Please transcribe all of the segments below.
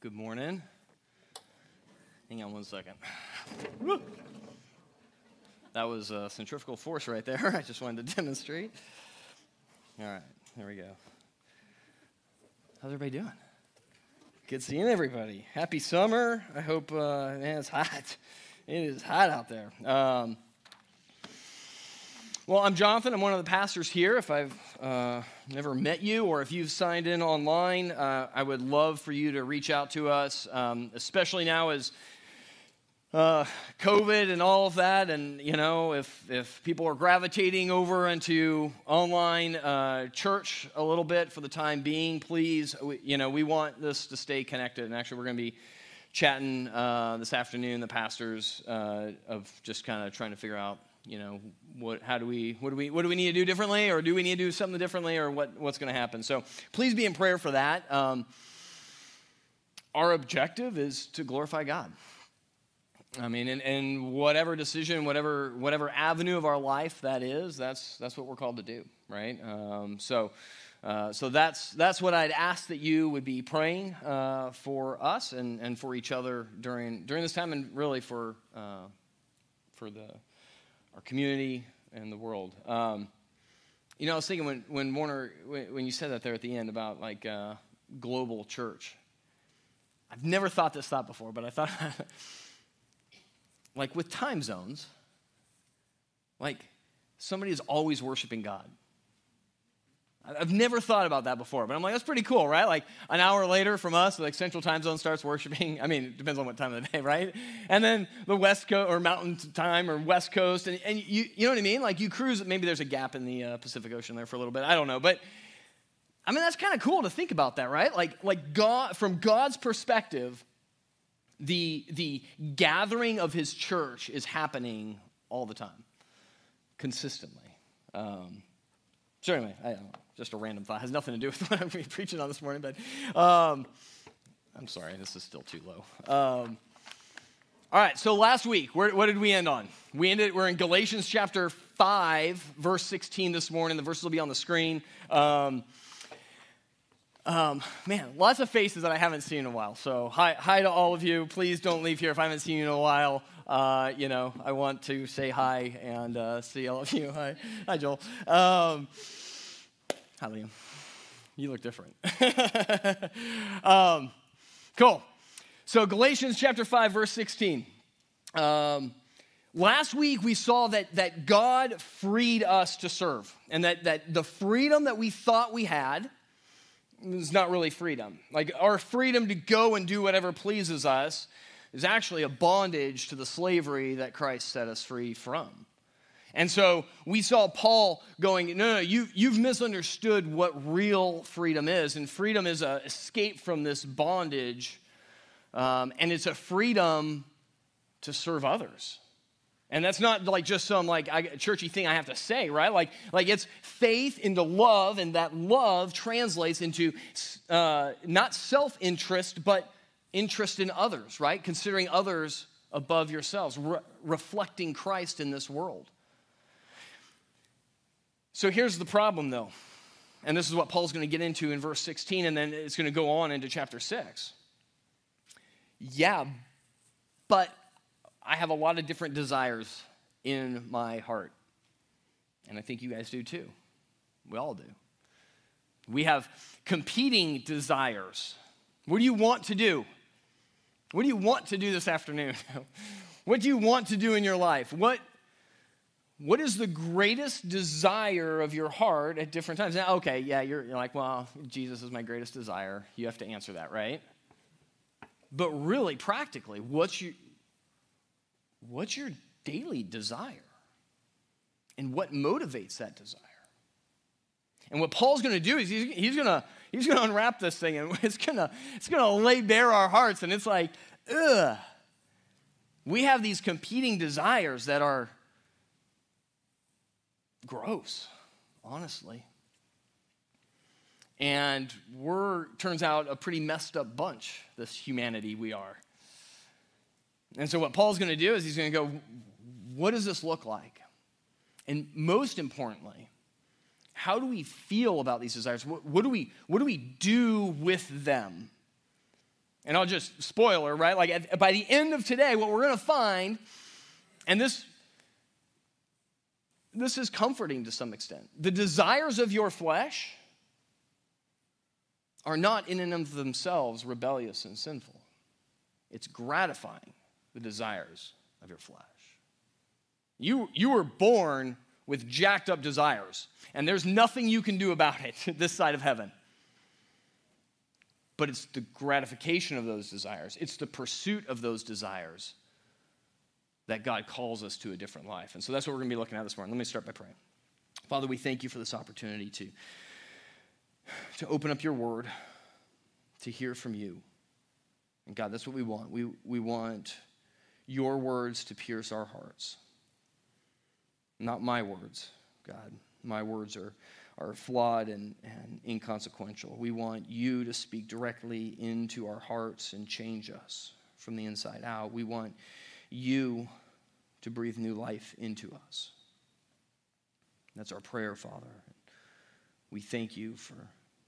Good morning. Hang on one second. That was a centrifugal force right there. I just wanted to demonstrate. All right, there we go. How's everybody doing? Good seeing everybody. Happy summer. I hope, uh, man, it's hot. It is hot out there. Um, well, I'm Jonathan. I'm one of the pastors here. If I've uh, never met you or if you've signed in online, uh, I would love for you to reach out to us, um, especially now as uh, COVID and all of that. And, you know, if, if people are gravitating over into online uh, church a little bit for the time being, please, we, you know, we want this to stay connected. And actually, we're going to be chatting uh, this afternoon, the pastors, uh, of just kind of trying to figure out you know, what, how do we, what do we, what do we need to do differently, or do we need to do something differently, or what, what's going to happen? So please be in prayer for that. Um, our objective is to glorify God. I mean, and, and whatever decision, whatever whatever avenue of our life that is, that's that's what we're called to do, right? Um, so. Uh, so that's that's what I'd ask that you would be praying uh, for us and, and for each other during during this time, and really for uh, for the our community, and the world. Um, you know, I was thinking when, when Warner, when, you said that there at the end about like uh, global church, I've never thought this thought before, but I thought, like with time zones, like somebody is always worshiping God. I've never thought about that before, but I'm like, that's pretty cool, right? Like an hour later from us, like Central Time Zone starts worshiping. I mean, it depends on what time of the day, right? And then the West Coast or Mountain Time or West Coast, and, and you, you know what I mean? Like you cruise, maybe there's a gap in the uh, Pacific Ocean there for a little bit. I don't know, but I mean, that's kind of cool to think about that, right? Like, like God, from God's perspective, the, the gathering of his church is happening all the time, consistently. Um, so anyway, I don't know just a random thought. It has nothing to do with what I'm preaching on this morning, but um, I'm sorry, this is still too low. Um, all right, so last week, where, what did we end on? We ended, we're in Galatians chapter 5, verse 16 this morning. The verses will be on the screen. Um, um, man, lots of faces that I haven't seen in a while. So, hi, hi to all of you. Please don't leave here if I haven't seen you in a while. Uh, you know, I want to say hi and uh, see all of you. Hi, hi, Joel. Um, Hi, Liam. You look different. um, cool. So, Galatians chapter 5, verse 16. Um, last week, we saw that, that God freed us to serve, and that, that the freedom that we thought we had is not really freedom. Like, our freedom to go and do whatever pleases us is actually a bondage to the slavery that Christ set us free from. And so we saw Paul going, no, no, you, you've misunderstood what real freedom is. And freedom is an escape from this bondage, um, and it's a freedom to serve others. And that's not like just some like churchy thing I have to say, right? Like, like it's faith into love, and that love translates into uh, not self interest, but interest in others, right? Considering others above yourselves, re- reflecting Christ in this world. So here's the problem, though. And this is what Paul's going to get into in verse 16, and then it's going to go on into chapter 6. Yeah, but I have a lot of different desires in my heart. And I think you guys do too. We all do. We have competing desires. What do you want to do? What do you want to do this afternoon? what do you want to do in your life? What what is the greatest desire of your heart at different times? Now, okay, yeah, you're, you're like, well, Jesus is my greatest desire. You have to answer that, right? But really, practically, what's your, what's your daily desire? And what motivates that desire? And what Paul's going to do is he's, he's going he's to unwrap this thing and it's going it's to lay bare our hearts and it's like, ugh. We have these competing desires that are gross, honestly. And we're, turns out, a pretty messed up bunch, this humanity we are. And so, what Paul's going to do is he's going to go, what does this look like? And most importantly, how do we feel about these desires? What, what, do we, what do we do with them? And I'll just spoiler, right? Like at, by the end of today, what we're going to find, and this this is comforting to some extent. The desires of your flesh are not in and of themselves rebellious and sinful. It's gratifying the desires of your flesh. You, you were born with jacked up desires, and there's nothing you can do about it this side of heaven. But it's the gratification of those desires, it's the pursuit of those desires that God calls us to a different life. And so that's what we're going to be looking at this morning. Let me start by praying. Father, we thank you for this opportunity to, to open up your word, to hear from you. And God, that's what we want. We, we want your words to pierce our hearts, not my words, God. My words are, are flawed and, and inconsequential. We want you to speak directly into our hearts and change us from the inside out. We want you to breathe new life into us. That's our prayer, Father. We thank you for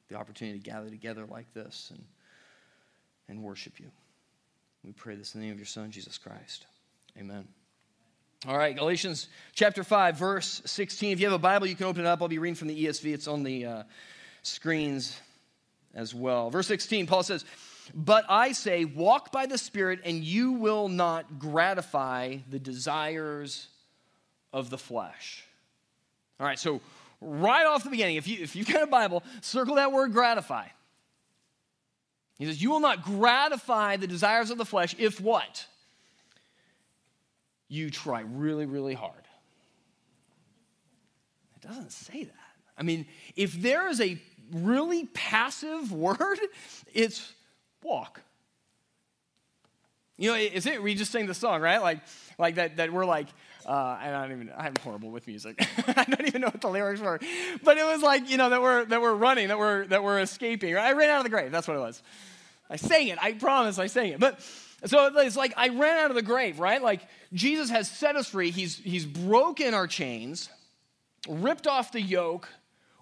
the opportunity to gather together like this and, and worship you. We pray this in the name of your Son, Jesus Christ. Amen. All right, Galatians chapter 5, verse 16. If you have a Bible, you can open it up. I'll be reading from the ESV, it's on the uh, screens as well. Verse 16, Paul says, but I say, walk by the Spirit, and you will not gratify the desires of the flesh. All right, so right off the beginning, if, you, if you've got a Bible, circle that word gratify. He says, You will not gratify the desires of the flesh if what? You try really, really hard. It doesn't say that. I mean, if there is a really passive word, it's walk. You know, is it? We just sing the song, right? Like, like that. That we're like, uh, I don't even. I'm horrible with music. I don't even know what the lyrics were, but it was like, you know, that we're that we're running, that we're that we're escaping. I ran out of the grave. That's what it was. I sang it. I promise. I sang it. But so it's like I ran out of the grave, right? Like Jesus has set us free. He's he's broken our chains, ripped off the yoke.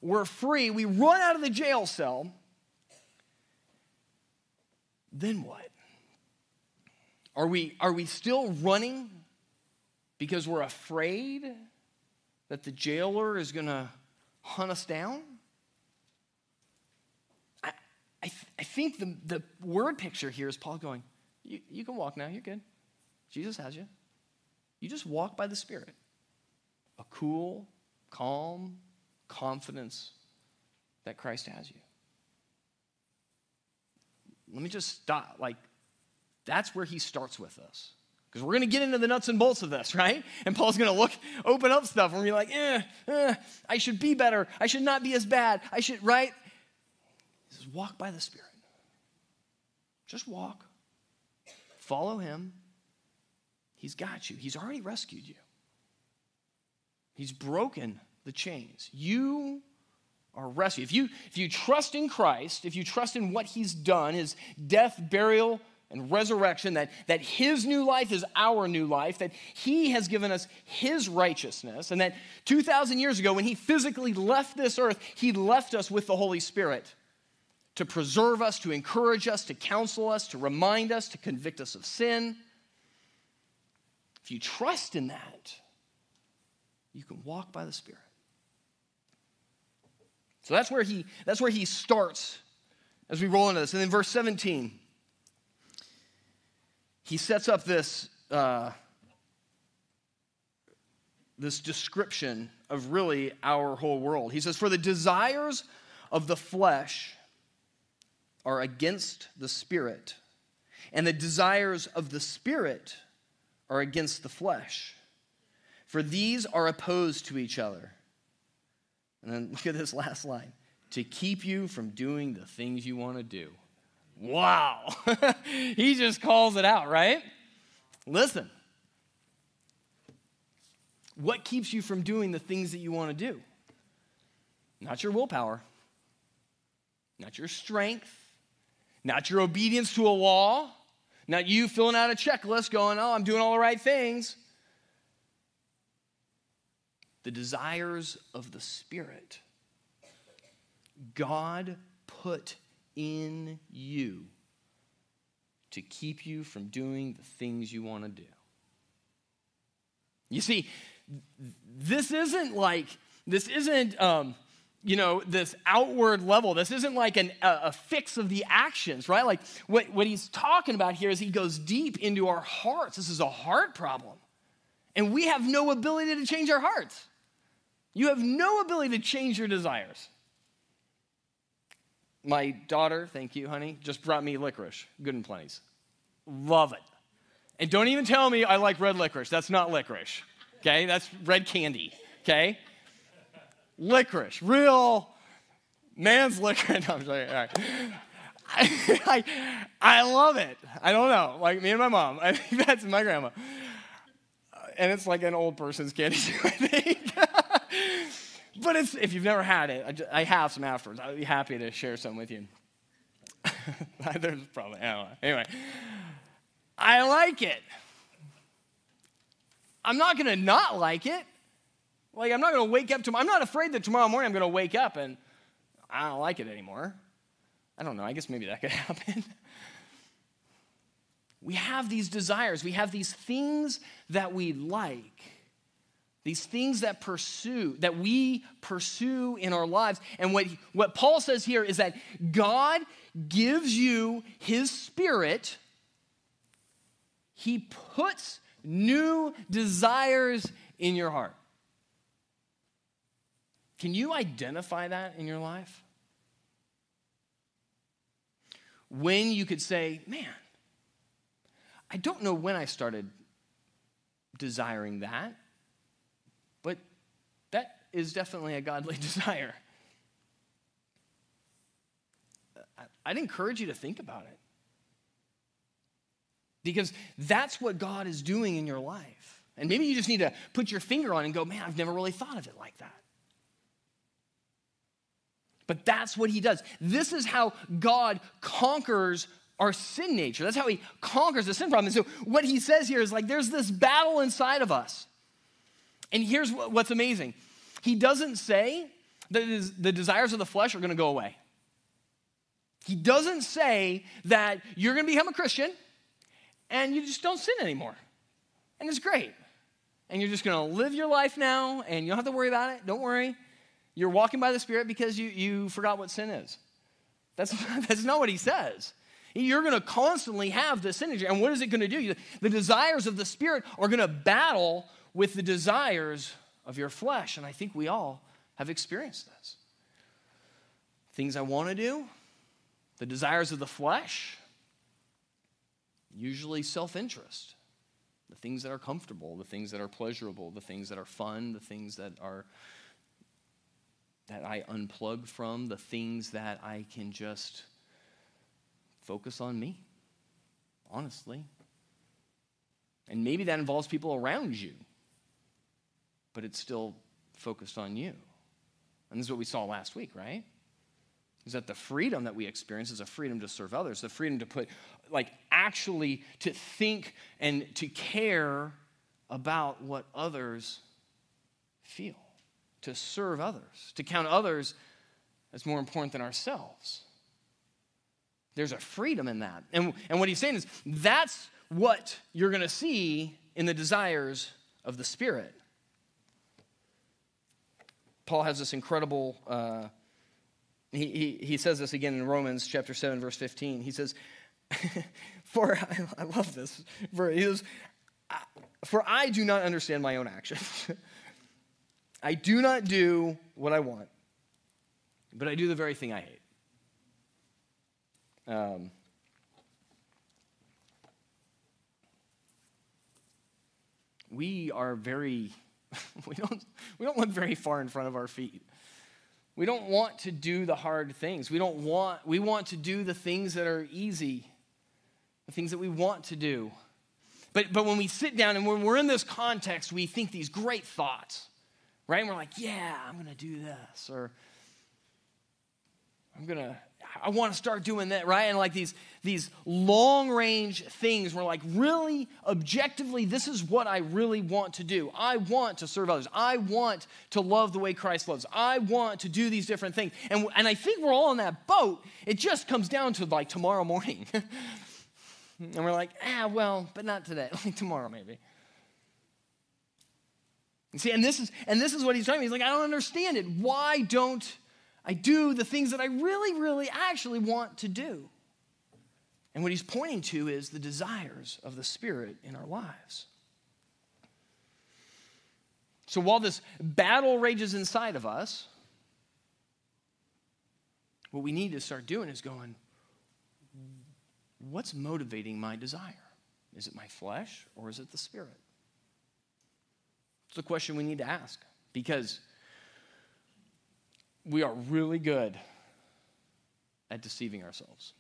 We're free. We run out of the jail cell then what? Are we, are we still running because we're afraid that the jailer is going to hunt us down? I, I, th- I think the, the word picture here is Paul going, you, you can walk now, you're good. Jesus has you. You just walk by the Spirit. A cool, calm confidence that Christ has you let me just stop. Like, that's where he starts with us. Because we're going to get into the nuts and bolts of this, right? And Paul's going to look, open up stuff, and be like, eh, eh, I should be better. I should not be as bad. I should, right? He says, walk by the Spirit. Just walk. Follow him. He's got you. He's already rescued you. He's broken the chains. You are rescued. If you, if you trust in Christ, if you trust in what he's done, his death, burial, and resurrection, that, that his new life is our new life, that he has given us his righteousness, and that 2,000 years ago, when he physically left this earth, he left us with the Holy Spirit to preserve us, to encourage us, to counsel us, to remind us, to convict us of sin. If you trust in that, you can walk by the Spirit. So that's where he, that's where he starts as we roll into this. And then verse 17, he sets up this, uh, this description of really our whole world. He says, For the desires of the flesh are against the spirit, and the desires of the spirit are against the flesh. For these are opposed to each other and then look at this last line to keep you from doing the things you want to do. Wow. he just calls it out, right? Listen. What keeps you from doing the things that you want to do? Not your willpower, not your strength, not your obedience to a law, not you filling out a checklist going, oh, I'm doing all the right things the desires of the Spirit. God put in you to keep you from doing the things you want to do. You see, this isn't like, this isn't, um, you know, this outward level. This isn't like an, a, a, fix of the actions, right? Like what, what he's talking about here is he goes deep into our hearts. This is a heart problem. And we have no ability to change our hearts. You have no ability to change your desires. My daughter, thank you, honey, just brought me licorice, good and plenty's. Love it. And don't even tell me I like red licorice. That's not licorice, okay? That's red candy, okay? Licorice, real man's licorice. No, I'm sorry. All right. I, I, I, love it. I don't know. Like me and my mom. I think that's my grandma. And it's like an old person's candy, I think. But if you've never had it, I, just, I, have some afterwards. I'd be happy to share some with you. There's probably. Anyway, I like it. I'm not going to not like it. Like, I'm not going to wake up tomorrow. I'm not afraid that tomorrow morning I'm going to wake up and I don't like it anymore. I don't know. I guess maybe that could happen. we have these desires, we have these things that we like these things that pursue that we pursue in our lives. And what, what paul says here is that god gives you his spirit. He puts new desires in your heart. Can you identify that in your life? When you could say man i don't know when i started desiring that is definitely a godly desire. I'd encourage you to think about it. Because that's what God is doing in your life. And maybe you just need to put your finger on it and go, man, I've never really thought of it like that. But that's what he does. This is how God conquers our sin nature. That's how he conquers the sin problem. And so what he says here is like there's this battle inside of us. And here's what's amazing He doesn't say that the desires of the flesh are going to go away. He doesn't say that you're going to become a Christian and you just don't sin anymore. And it's great. And you're just going to live your life now and you don't have to worry about it. Don't worry. You're walking by the Spirit because you, you forgot what sin is. That's, that's not what he says. You're going to constantly have this energy. And what is it going to do? The desires of the Spirit are going to battle with the desires of your flesh. And I think we all have experienced this. Things I want to do, the desires of the flesh, usually self interest. The things that are comfortable, the things that are pleasurable, the things that are fun, the things that are that I unplug from, the things that I can just focus on me, honestly. And maybe that involves people around you but it's still focused on you. And this is what we saw last week, right? Is that the freedom that we experience is a freedom to serve others, the freedom to put, like, actually to think and to care about what others feel, to serve others, to count others as more important than ourselves. There's a freedom in that. And, and what he's saying is that's what you're going to see in the desires of the Spirit. Paul has this incredible, uh, he, he, he says this again in Romans chapter 7, verse 15. He says, For, I, I love this, for, he says, For I do not understand my own actions. I do not do what I want, but I do the very thing I hate. Um, we are very we, don't, we don't look very far in front of our feet. We don't want to do the hard things. We don't want, we want to do the things that are easy, the things that we want to do. But, but when we sit down and when we're in this context, we think these great thoughts, right? And we're like, yeah, I'm going to do this, or I'm going to I want to start doing that, right? And like these, these long range things where, like, really objectively, this is what I really want to do. I want to serve others. I want to love the way Christ loves. I want to do these different things. And, and I think we're all in that boat. It just comes down to like tomorrow morning. And we're like, ah, well, but not today, like tomorrow maybe. You see, and this is and this is what he's telling me. He's like, I don't understand it. Why don't I do the things that I really, really actually want to do? And what he's pointing to is the desires of the Spirit in our lives. So while this battle rages inside of us, what we need to start doing is going, what's motivating my desire? Is it my flesh or is it the Spirit? It's a question we need to ask because we are really good at deceiving ourselves.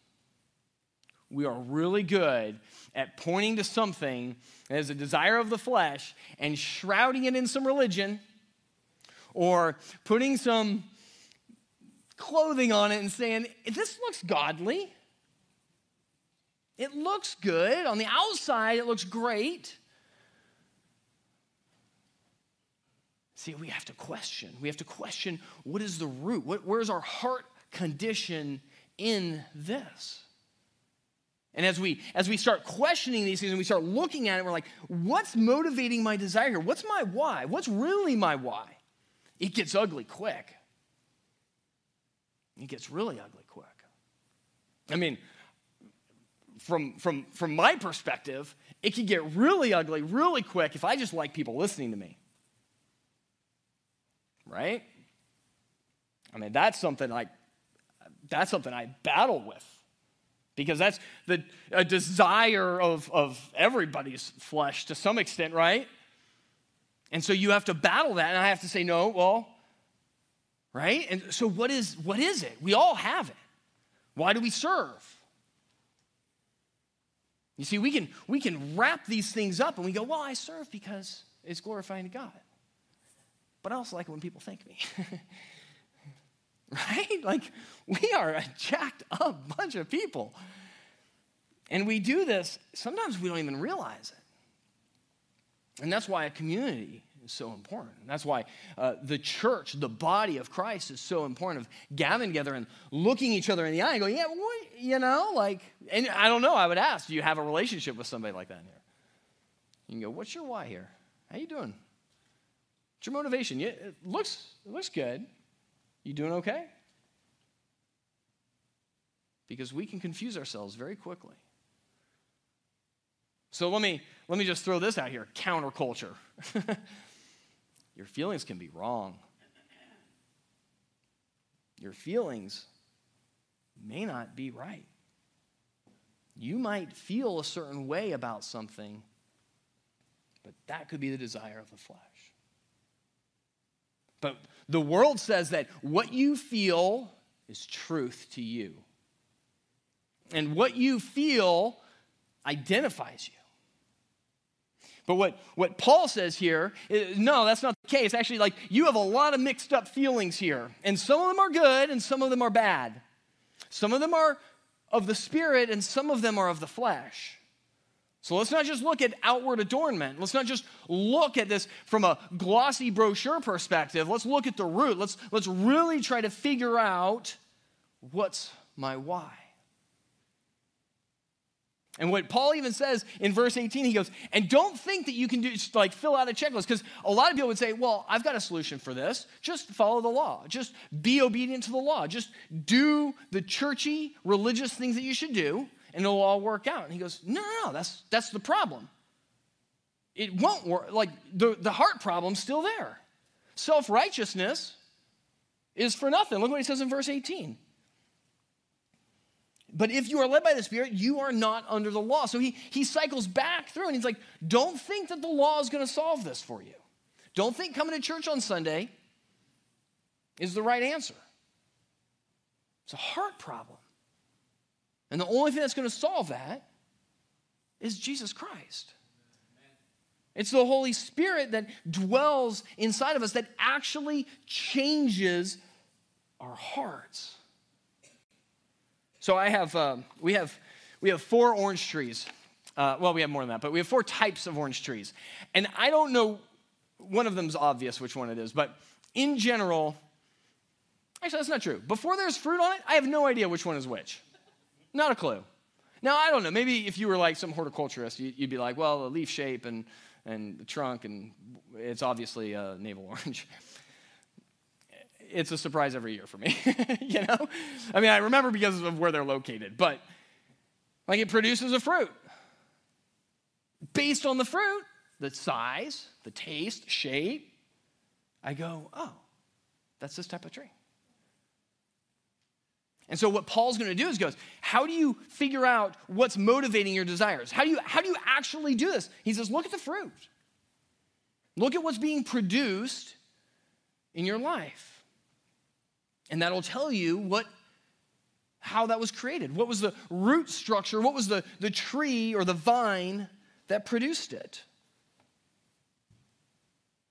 We are really good at pointing to something as a desire of the flesh and shrouding it in some religion or putting some clothing on it and saying, This looks godly. It looks good. On the outside, it looks great. See, we have to question. We have to question what is the root? What, where's our heart condition in this? And as we as we start questioning these things and we start looking at it, we're like, what's motivating my desire here? What's my why? What's really my why? It gets ugly quick. It gets really ugly quick. I mean, from from from my perspective, it can get really ugly really quick if I just like people listening to me right? I mean, that's something like that's something I battle with because that's the a desire of, of everybody's flesh to some extent, right? And so you have to battle that, and I have to say, no, well, right? And so what is what is it? We all have it. Why do we serve? You see, we can we can wrap these things up and we go, well, I serve because it's glorifying to God. But I also like it when people thank me. right? Like, we are a jacked up bunch of people. And we do this, sometimes we don't even realize it. And that's why a community is so important. That's why uh, the church, the body of Christ, is so important of gathering together and looking each other in the eye and going, yeah, what, you know, like, and I don't know, I would ask, do you have a relationship with somebody like that in here? You can go, what's your why here? How you doing? What's your motivation? it looks, it looks good. You doing okay? Because we can confuse ourselves very quickly. So let me, let me just throw this out here counterculture. Your feelings can be wrong. Your feelings may not be right. You might feel a certain way about something, but that could be the desire of the flesh. But the world says that what you feel is truth to you. And what you feel identifies you. But what, what Paul says here, is, no, that's not the case. Actually, like you have a lot of mixed up feelings here. And some of them are good and some of them are bad. Some of them are of the spirit and some of them are of the flesh. So let's not just look at outward adornment. Let's not just look at this from a glossy brochure perspective. Let's look at the root. Let's, let's really try to figure out what's my why. And what Paul even says in verse 18, he goes, and don't think that you can do like fill out a checklist, because a lot of people would say, well, I've got a solution for this. Just follow the law. Just be obedient to the law. Just do the churchy, religious things that you should do, and it'll all work out. And he goes, No, no, no, that's, that's the problem. It won't work. Like the, the heart problem's still there. Self righteousness is for nothing. Look what he says in verse 18. But if you are led by the Spirit, you are not under the law. So he, he cycles back through and he's like, don't think that the law is going to solve this for you. Don't think coming to church on Sunday is the right answer. It's a heart problem. And the only thing that's going to solve that is Jesus Christ. It's the Holy Spirit that dwells inside of us that actually changes our hearts. So I have, uh, we have, we have four orange trees. Uh, well, we have more than that, but we have four types of orange trees. And I don't know, one of them's obvious which one it is, but in general, actually, that's not true. Before there's fruit on it, I have no idea which one is which. Not a clue. Now, I don't know. Maybe if you were like some horticulturist, you'd be like, well, the leaf shape and, and the trunk, and it's obviously a navel orange. It's a surprise every year for me, you know? I mean, I remember because of where they're located, but like it produces a fruit. Based on the fruit, the size, the taste, shape, I go, oh, that's this type of tree. And so what Paul's going to do is goes, how do you figure out what's motivating your desires? How do you how do you actually do this? He says, look at the fruit. Look at what's being produced in your life. And that'll tell you what how that was created. What was the root structure? What was the, the tree or the vine that produced it?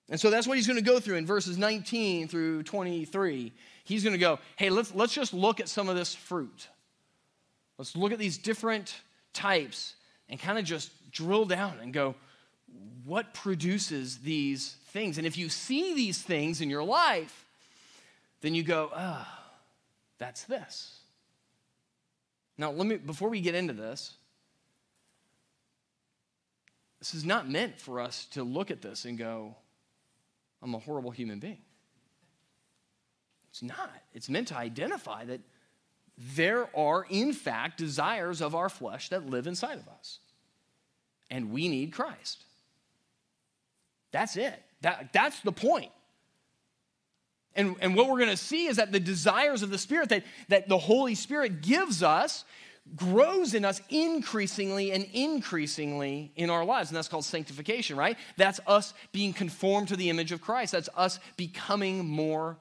And so that's what he's going to go through in verses 19 through 23. He's going to go, hey, let's, let's just look at some of this fruit. Let's look at these different types and kind of just drill down and go, what produces these things? And if you see these things in your life, then you go, ah, oh, that's this. Now, let me, before we get into this, this is not meant for us to look at this and go, I'm a horrible human being. It's not. It's meant to identify that there are, in fact, desires of our flesh that live inside of us. And we need Christ. That's it. That, that's the point. And, and what we're going to see is that the desires of the Spirit that, that the Holy Spirit gives us grows in us increasingly and increasingly in our lives. And that's called sanctification, right? That's us being conformed to the image of Christ. That's us becoming more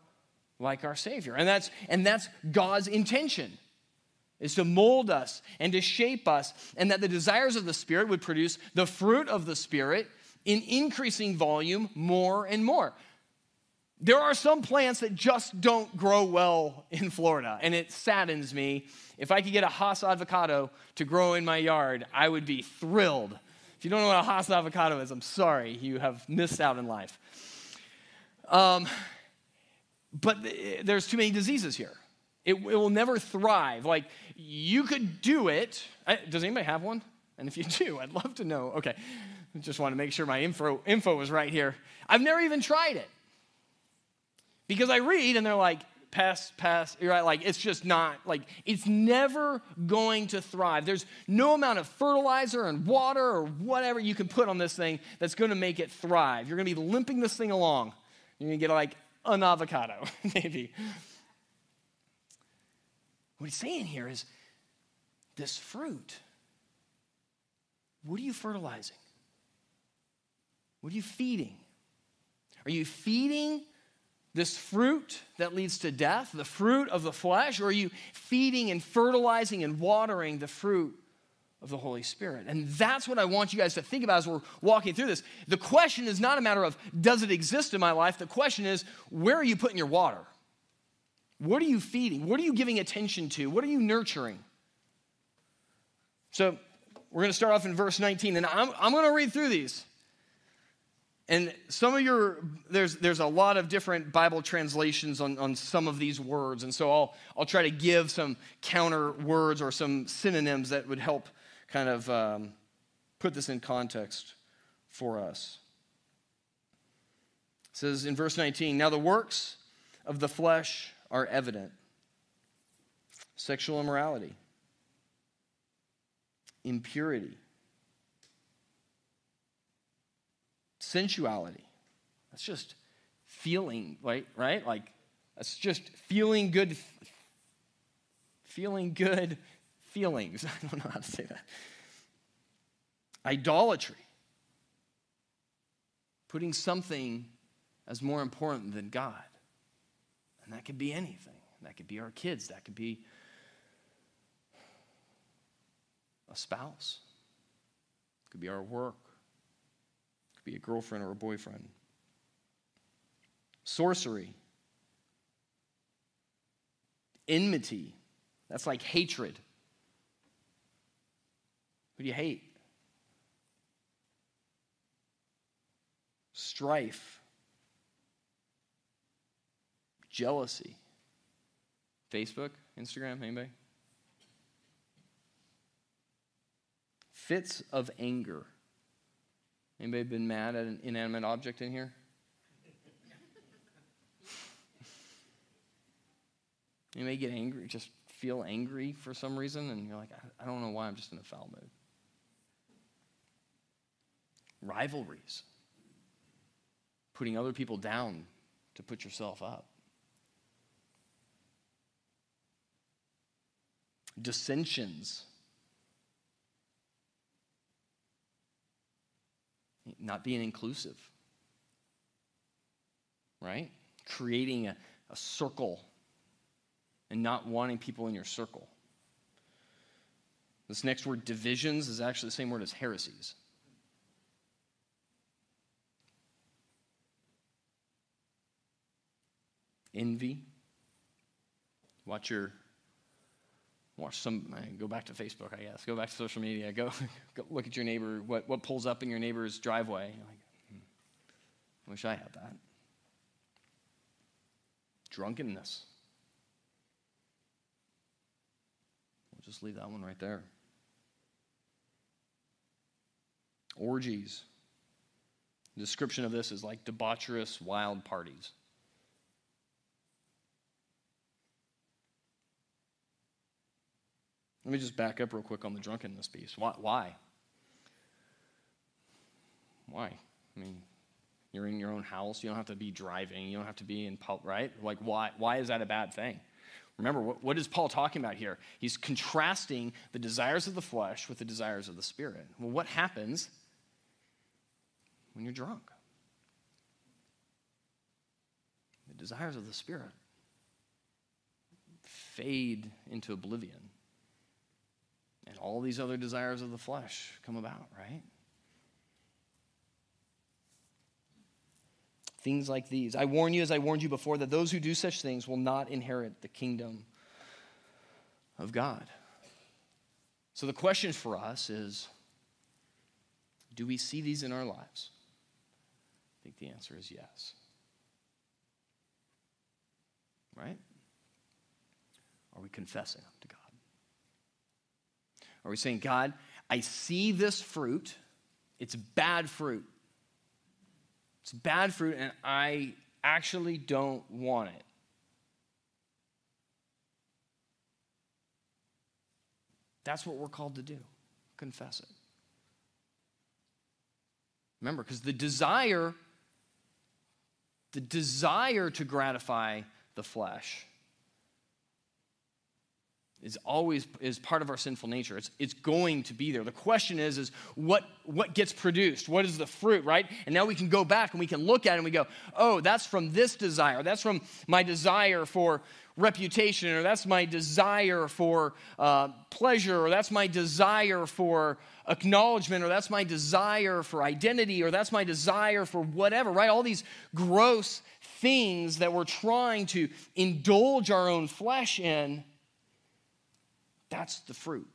like our Savior. And that's, and that's God's intention is to mold us and to shape us, and that the desires of the Spirit would produce the fruit of the Spirit in increasing volume more and more. There are some plants that just don't grow well in Florida, and it saddens me. If I could get a Hass avocado to grow in my yard, I would be thrilled. If you don't know what a Hass avocado is, I'm sorry, you have missed out in life. Um, but there's too many diseases here. It, it, will never thrive. Like, you could do it. Does anybody have one? And if you do, I'd love to know. Okay, just want to make sure my info, info was right here. I've never even tried it. Because I read and they're like, pass, pass, right, like it's just not, like it's never going to thrive. There's no amount of fertilizer and water or whatever you can put on this thing that's going to make it thrive. You're going to be limping this thing along. You're going to get like an avocado, maybe. What he's saying here is this fruit, what are you fertilizing? What are you feeding? Are you feeding this fruit that leads to death, the fruit of the flesh, or are you feeding and fertilizing and watering the fruit of the Holy Spirit? And that's what I want you guys to think about as we're walking through this. The question is not a matter of does it exist in my life? The question is where are you putting your water? What are you feeding? What are you giving attention to? What are you nurturing? So we're going to start off in verse 19, and I'm, I'm going to read through these. And some of your, there's, there's a lot of different Bible translations on, on some of these words. And so I'll, I'll try to give some counter words or some synonyms that would help kind of um, put this in context for us. It says in verse 19, Now the works of the flesh are evident sexual immorality, impurity sensuality. That's just feeling, right? Right? Like, that's just feeling good, feeling good feelings. I don't know how to say that. Idolatry. Putting something as more important than God. And that could be anything. That could be our kids. That could be a spouse. It could be our work It could be a girlfriend or a boyfriend. Sorcery, enmity, that's like hatred. Who do you hate? Strife, jealousy. Facebook, Instagram, anybody? fits of anger. Anybody been mad at an inanimate object in here? You may get angry, just feel angry for some reason, and you're like, I don't know why, I'm just in a foul mood. Rivalries, putting other people down to put yourself up. Dissensions. Not being inclusive, right? Creating a, a circle and not wanting people in your circle. This next word, divisions, is actually the same word as heresies. Envy. Watch your, watch some, go back to Facebook, I guess. Go back to social media. Go, go look at your neighbor, what, what pulls up in your neighbor's driveway. You're like, hmm, wish I had that. Drunkenness. We'll just leave that one right there. Orgies. The description of this is like debaucherous, wild parties. Let me just back up real quick on the drunkenness piece. Why? Why? Why? I mean, you're in your own house. You don't have to be driving. You don't have to be in right? Like, why? Why is that a bad thing? Remember, what, what is Paul talking about here? He's contrasting the desires of the flesh with the desires of the spirit. Well, what happens when you're drunk? The desires of the spirit fade into oblivion. And all these other desires of the flesh come about, right? things like these. I warn you, as I warned you before, that those who do such things will not inherit the kingdom of God. So the question for us is do we see these in our lives? I think the answer is yes. Right? Are we confessing them to God? Are we saying, God, I see this fruit, it's bad fruit. It's bad fruit, and I actually don't want it. That's what we're called to do confess it. Remember, because the desire, the desire to gratify the flesh is always is part of our sinful nature. It's, it's going to be there. The question is, is what, what gets produced? What is the fruit, right? And now we can go back and we can look at it and we go, oh, that's from this desire. That's from my desire for reputation, or that's my desire for uh, pleasure, or that's my desire for acknowledgement, or that's my desire for identity, or that's my desire for whatever, right? All these gross things that we're trying to indulge our own flesh in that's the fruit.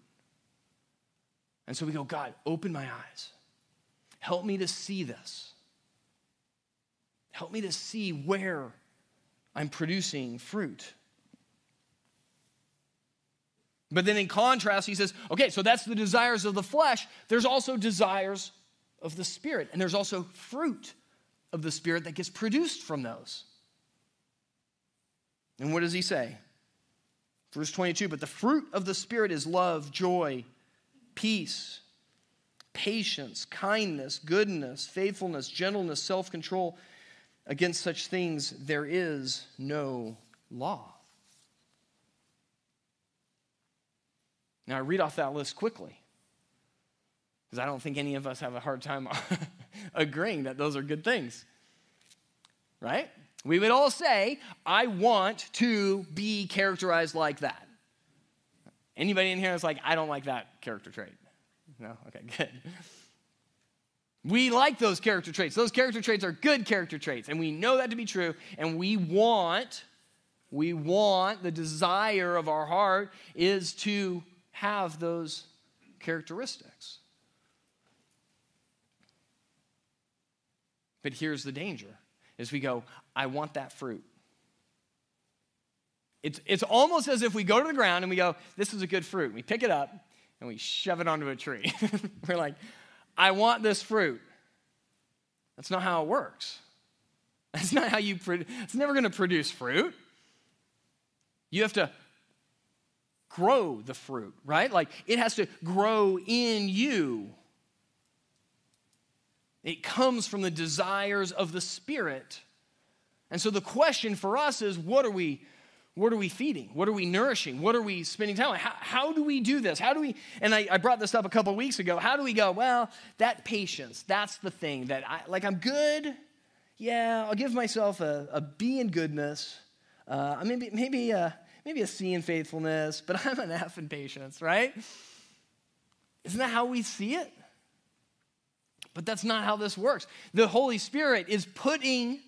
And so we go, God, open my eyes. Help me to see this. Help me to see where I'm producing fruit. But then in contrast, he says, okay, so that's the desires of the flesh. There's also desires of the spirit, and there's also fruit of the spirit that gets produced from those. And what does he say? Verse 22 But the fruit of the Spirit is love, joy, peace, patience, kindness, goodness, faithfulness, gentleness, self control. Against such things there is no law. Now, I read off that list quickly because I don't think any of us have a hard time agreeing that those are good things. Right? We would all say, I want to be characterized like that. Anybody in here is like, I don't like that character trait? No? Okay, good. We like those character traits. Those character traits are good character traits, and we know that to be true, and we want, we want, the desire of our heart is to have those characteristics. But here's the danger is we go, I want that fruit. It's, it's almost as if we go to the ground and we go, This is a good fruit. We pick it up and we shove it onto a tree. We're like, I want this fruit. That's not how it works. That's not how you, produce. it's never going to produce fruit. You have to grow the fruit, right? Like it has to grow in you. It comes from the desires of the Spirit. And so the question for us is what are we what are we feeding? What are we nourishing? What are we spending time on? How, how do we do this? How do we, and I, I brought this up a couple weeks ago. How do we go, well, that patience, that's the thing that I, like, I'm good. Yeah, I'll give myself a, a B in goodness. Uh, maybe, maybe, a, maybe a C in faithfulness, but I'm an F in patience, right? Isn't that how we see it? But that's not how this works. The Holy Spirit is putting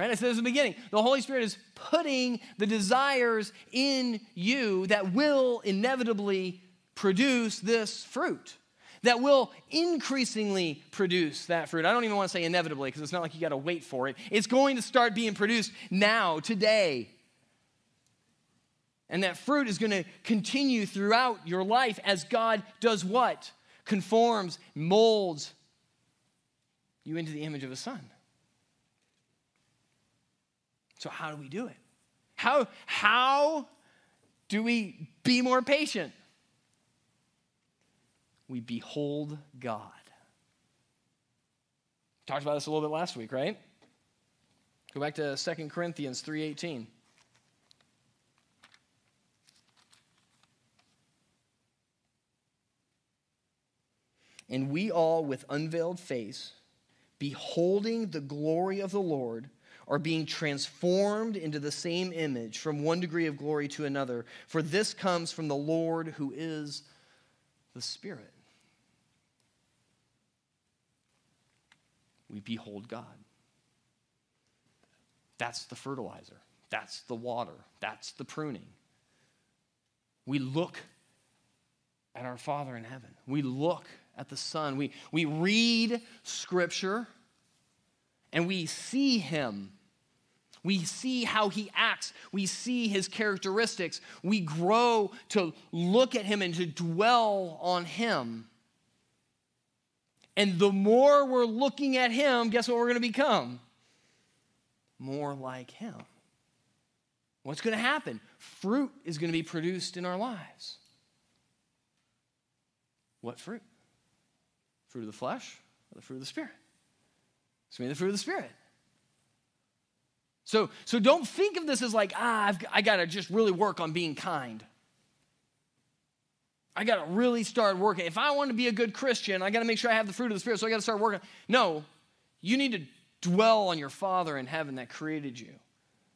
Right? I said this in the beginning. The Holy Spirit is putting the desires in you that will inevitably produce this fruit, that will increasingly produce that fruit. I don't even want to say inevitably because it's not like you got to wait for it. It's going to start being produced now, today. And that fruit is going to continue throughout your life as God does what? Conforms, molds you into the image of a son. So, how do we do it? How, how do we be more patient? We behold God. Talked about this a little bit last week, right? Go back to 2 Corinthians 3:18. And we all with unveiled face beholding the glory of the Lord are being transformed into the same image from one degree of glory to another. For this comes from the Lord who is the Spirit. We behold God. That's the fertilizer, that's the water, that's the pruning. We look at our Father in heaven, we look at the Son, we, we read Scripture. And we see him we see how he acts. We see his characteristics. We grow to look at him and to dwell on him. And the more we're looking at him, guess what we're going to become? More like him. What's going to happen? Fruit is going to be produced in our lives. What fruit? Fruit of the flesh or the fruit of the Spirit? It's going to be the fruit of the Spirit. So, so don't think of this as like, ah, I've, I got to just really work on being kind. I got to really start working. If I want to be a good Christian, I got to make sure I have the fruit of the Spirit, so I got to start working. No, you need to dwell on your Father in heaven that created you,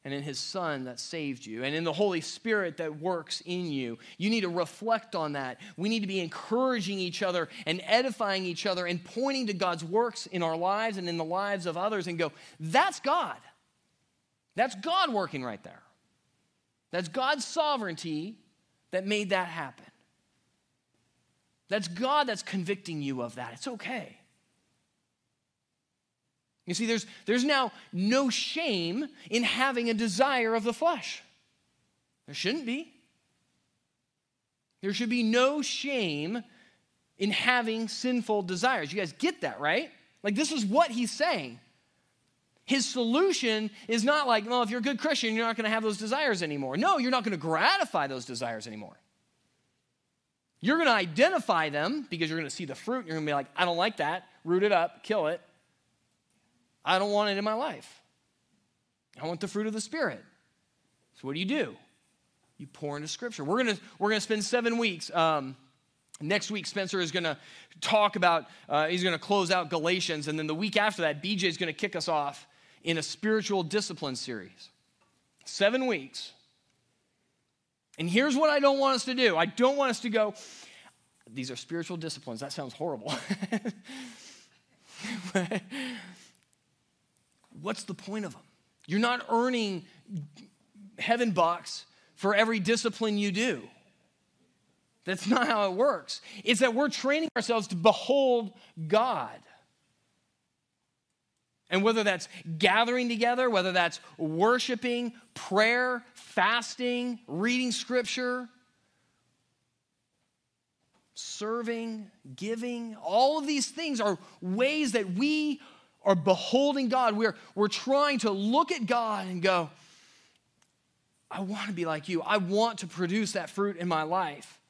and in His Son that saved you, and in the Holy Spirit that works in you. You need to reflect on that. We need to be encouraging each other and edifying each other and pointing to God's works in our lives and in the lives of others and go, that's God. That's God working right there. That's God's sovereignty that made that happen. That's God that's convicting you of that. It's okay. You see, there's, there's now no shame in having a desire of the flesh. There shouldn't be. There should be no shame in having sinful desires. You guys get that, right? Like, this is what he's saying. His solution is not like, well, if you're a good Christian, you're not going to have those desires anymore. No, you're not going to gratify those desires anymore. You're going to identify them because you're going to see the fruit. And You're going to be like, I don't like that. Root it up, kill it. I don't want it in my life. I want the fruit of the Spirit. So what do you do? You pour into Scripture. We're going to we're going to spend seven weeks. Um, Next week, Spencer is going to talk about, uh, he's going to close out Galatians. And then the week after that, BJ is going to kick us off in a spiritual discipline series. Seven weeks. And here's what I don't want us to do I don't want us to go, these are spiritual disciplines. That sounds horrible. What's the point of them? You're not earning heaven bucks for every discipline you do. That's not how it works. It's that we're training ourselves to behold God. And whether that's gathering together, whether that's worshiping, prayer, fasting, reading scripture, serving, giving, all of these things are ways that we are beholding God. We're, we're trying to look at God and go, I want to be like you. I want to produce that fruit in my life.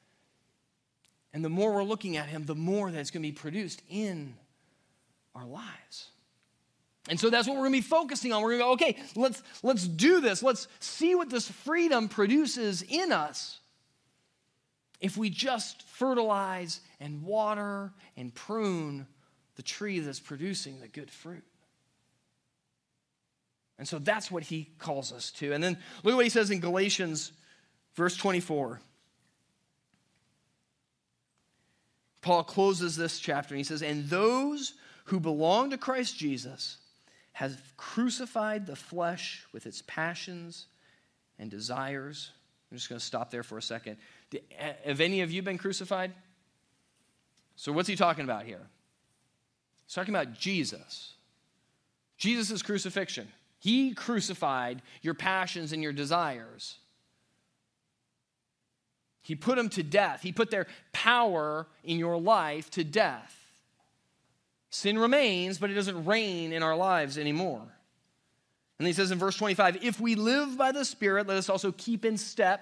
And the more we're looking at Him, the more that's going to be produced in our lives. And so that's what we're going to be focusing on. We're going to go, okay, let's, let's do this. Let's see what this freedom produces in us if we just fertilize and water and prune the tree that's producing the good fruit. And so that's what he calls us to. And then look at what he says in Galatians, verse 24. Paul closes this chapter and he says, And those who belong to Christ Jesus have crucified the flesh with its passions and desires. I'm just going to stop there for a second. Eh, have any of you been crucified? So, what's he talking about here? He's talking about Jesus. Jesus' crucifixion. He crucified your passions and your desires. He put them to death. He put their power in your life to death. Sin remains, but it doesn't reign in our lives anymore. And he says in verse 25, if we live by the Spirit, let us also keep in step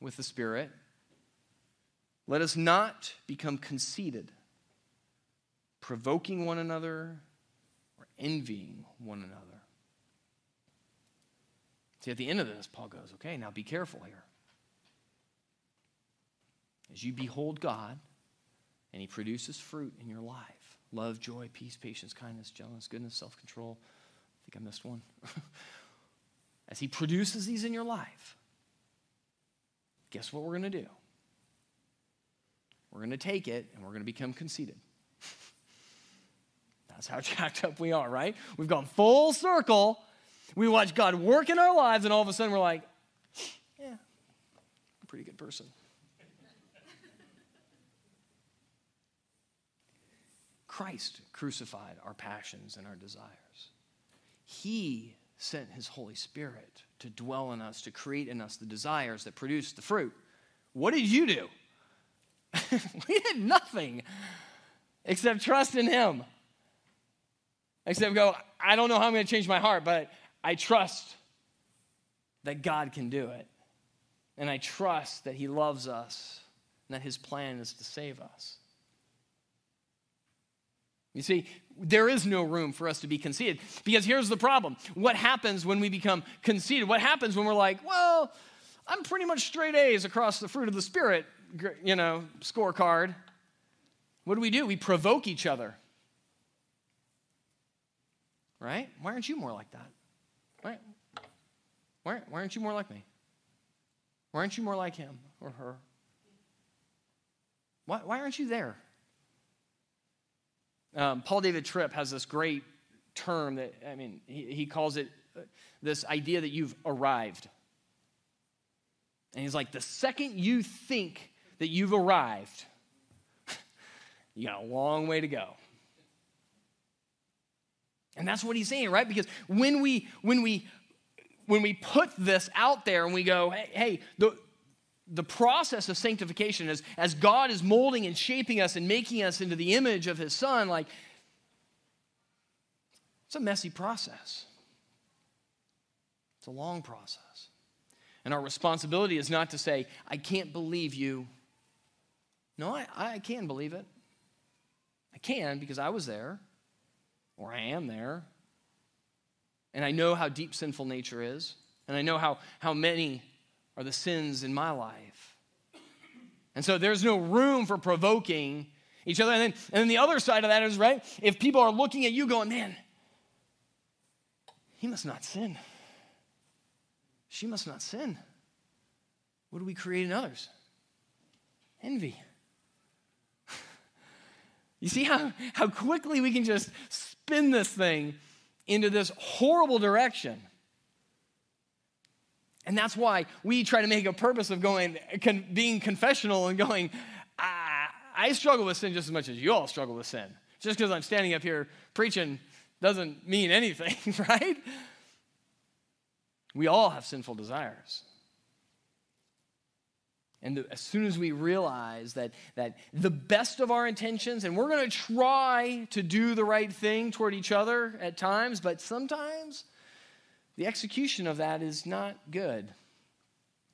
with the Spirit. Let us not become conceited, provoking one another or envying one another. See, at the end of this, Paul goes, okay, now be careful here. As you behold God and he produces fruit in your life love, joy, peace, patience, kindness, gentleness, goodness, self control. I think I missed one. As he produces these in your life, guess what we're going to do? We're going to take it and we're going to become conceited. That's how jacked up we are, right? We've gone full circle. We watch God work in our lives, and all of a sudden we're like, yeah, I'm a pretty good person. Christ crucified our passions and our desires. He sent his Holy Spirit to dwell in us, to create in us the desires that produce the fruit. What did you do? we did nothing except trust in him. Except go, I don't know how I'm going to change my heart, but I trust that God can do it. And I trust that he loves us and that his plan is to save us. You see, there is no room for us to be conceited because here's the problem. What happens when we become conceited? What happens when we're like, well, I'm pretty much straight A's across the fruit of the Spirit, you know, scorecard? What do we do? We provoke each other. Right? Why aren't you more like that? Why, why, why aren't you more like me? Why aren't you more like him or her? Why, why aren't you there? Um, Paul David Tripp has this great term that, I mean, he, he calls it uh, this idea that you've arrived. And he's like, the second you think that you've arrived, you got a long way to go. And that's what he's saying, right? Because when we when we when we put this out there and we go, hey, hey the, the process of sanctification is as God is molding and shaping us and making us into the image of his son, like it's a messy process. It's a long process. And our responsibility is not to say, I can't believe you. No, I, I can believe it. I can because I was there, or I am there. And I know how deep sinful nature is. And I know how, how many are the sins in my life. And so there's no room for provoking each other. And then, and then the other side of that is, right, if people are looking at you going, man, he must not sin. She must not sin. What do we create in others? Envy. you see how, how quickly we can just spin this thing into this horrible direction. And that's why we try to make a purpose of going, con, being confessional and going, I, I struggle with sin just as much as you all struggle with sin. Just because I'm standing up here preaching doesn't mean anything, right? We all have sinful desires. And the, as soon as we realize that, that the best of our intentions, and we're going to try to do the right thing toward each other at times, but sometimes the execution of that is not good.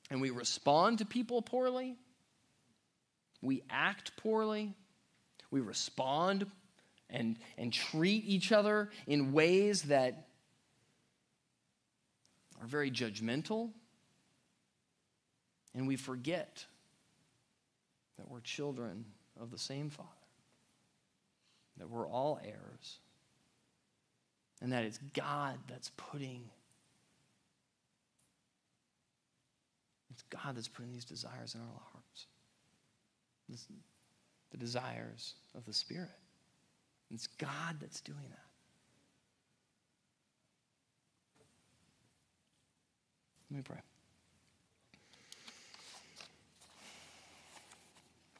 And we respond to people poorly, we act poorly, we respond and, and treat each other in ways that are very judgmental. And we forget that we're children of the same Father, that we're all heirs, and that it's God that's putting it's God that's putting these desires in our hearts. The desires of the Spirit. It's God that's doing that. Let me pray.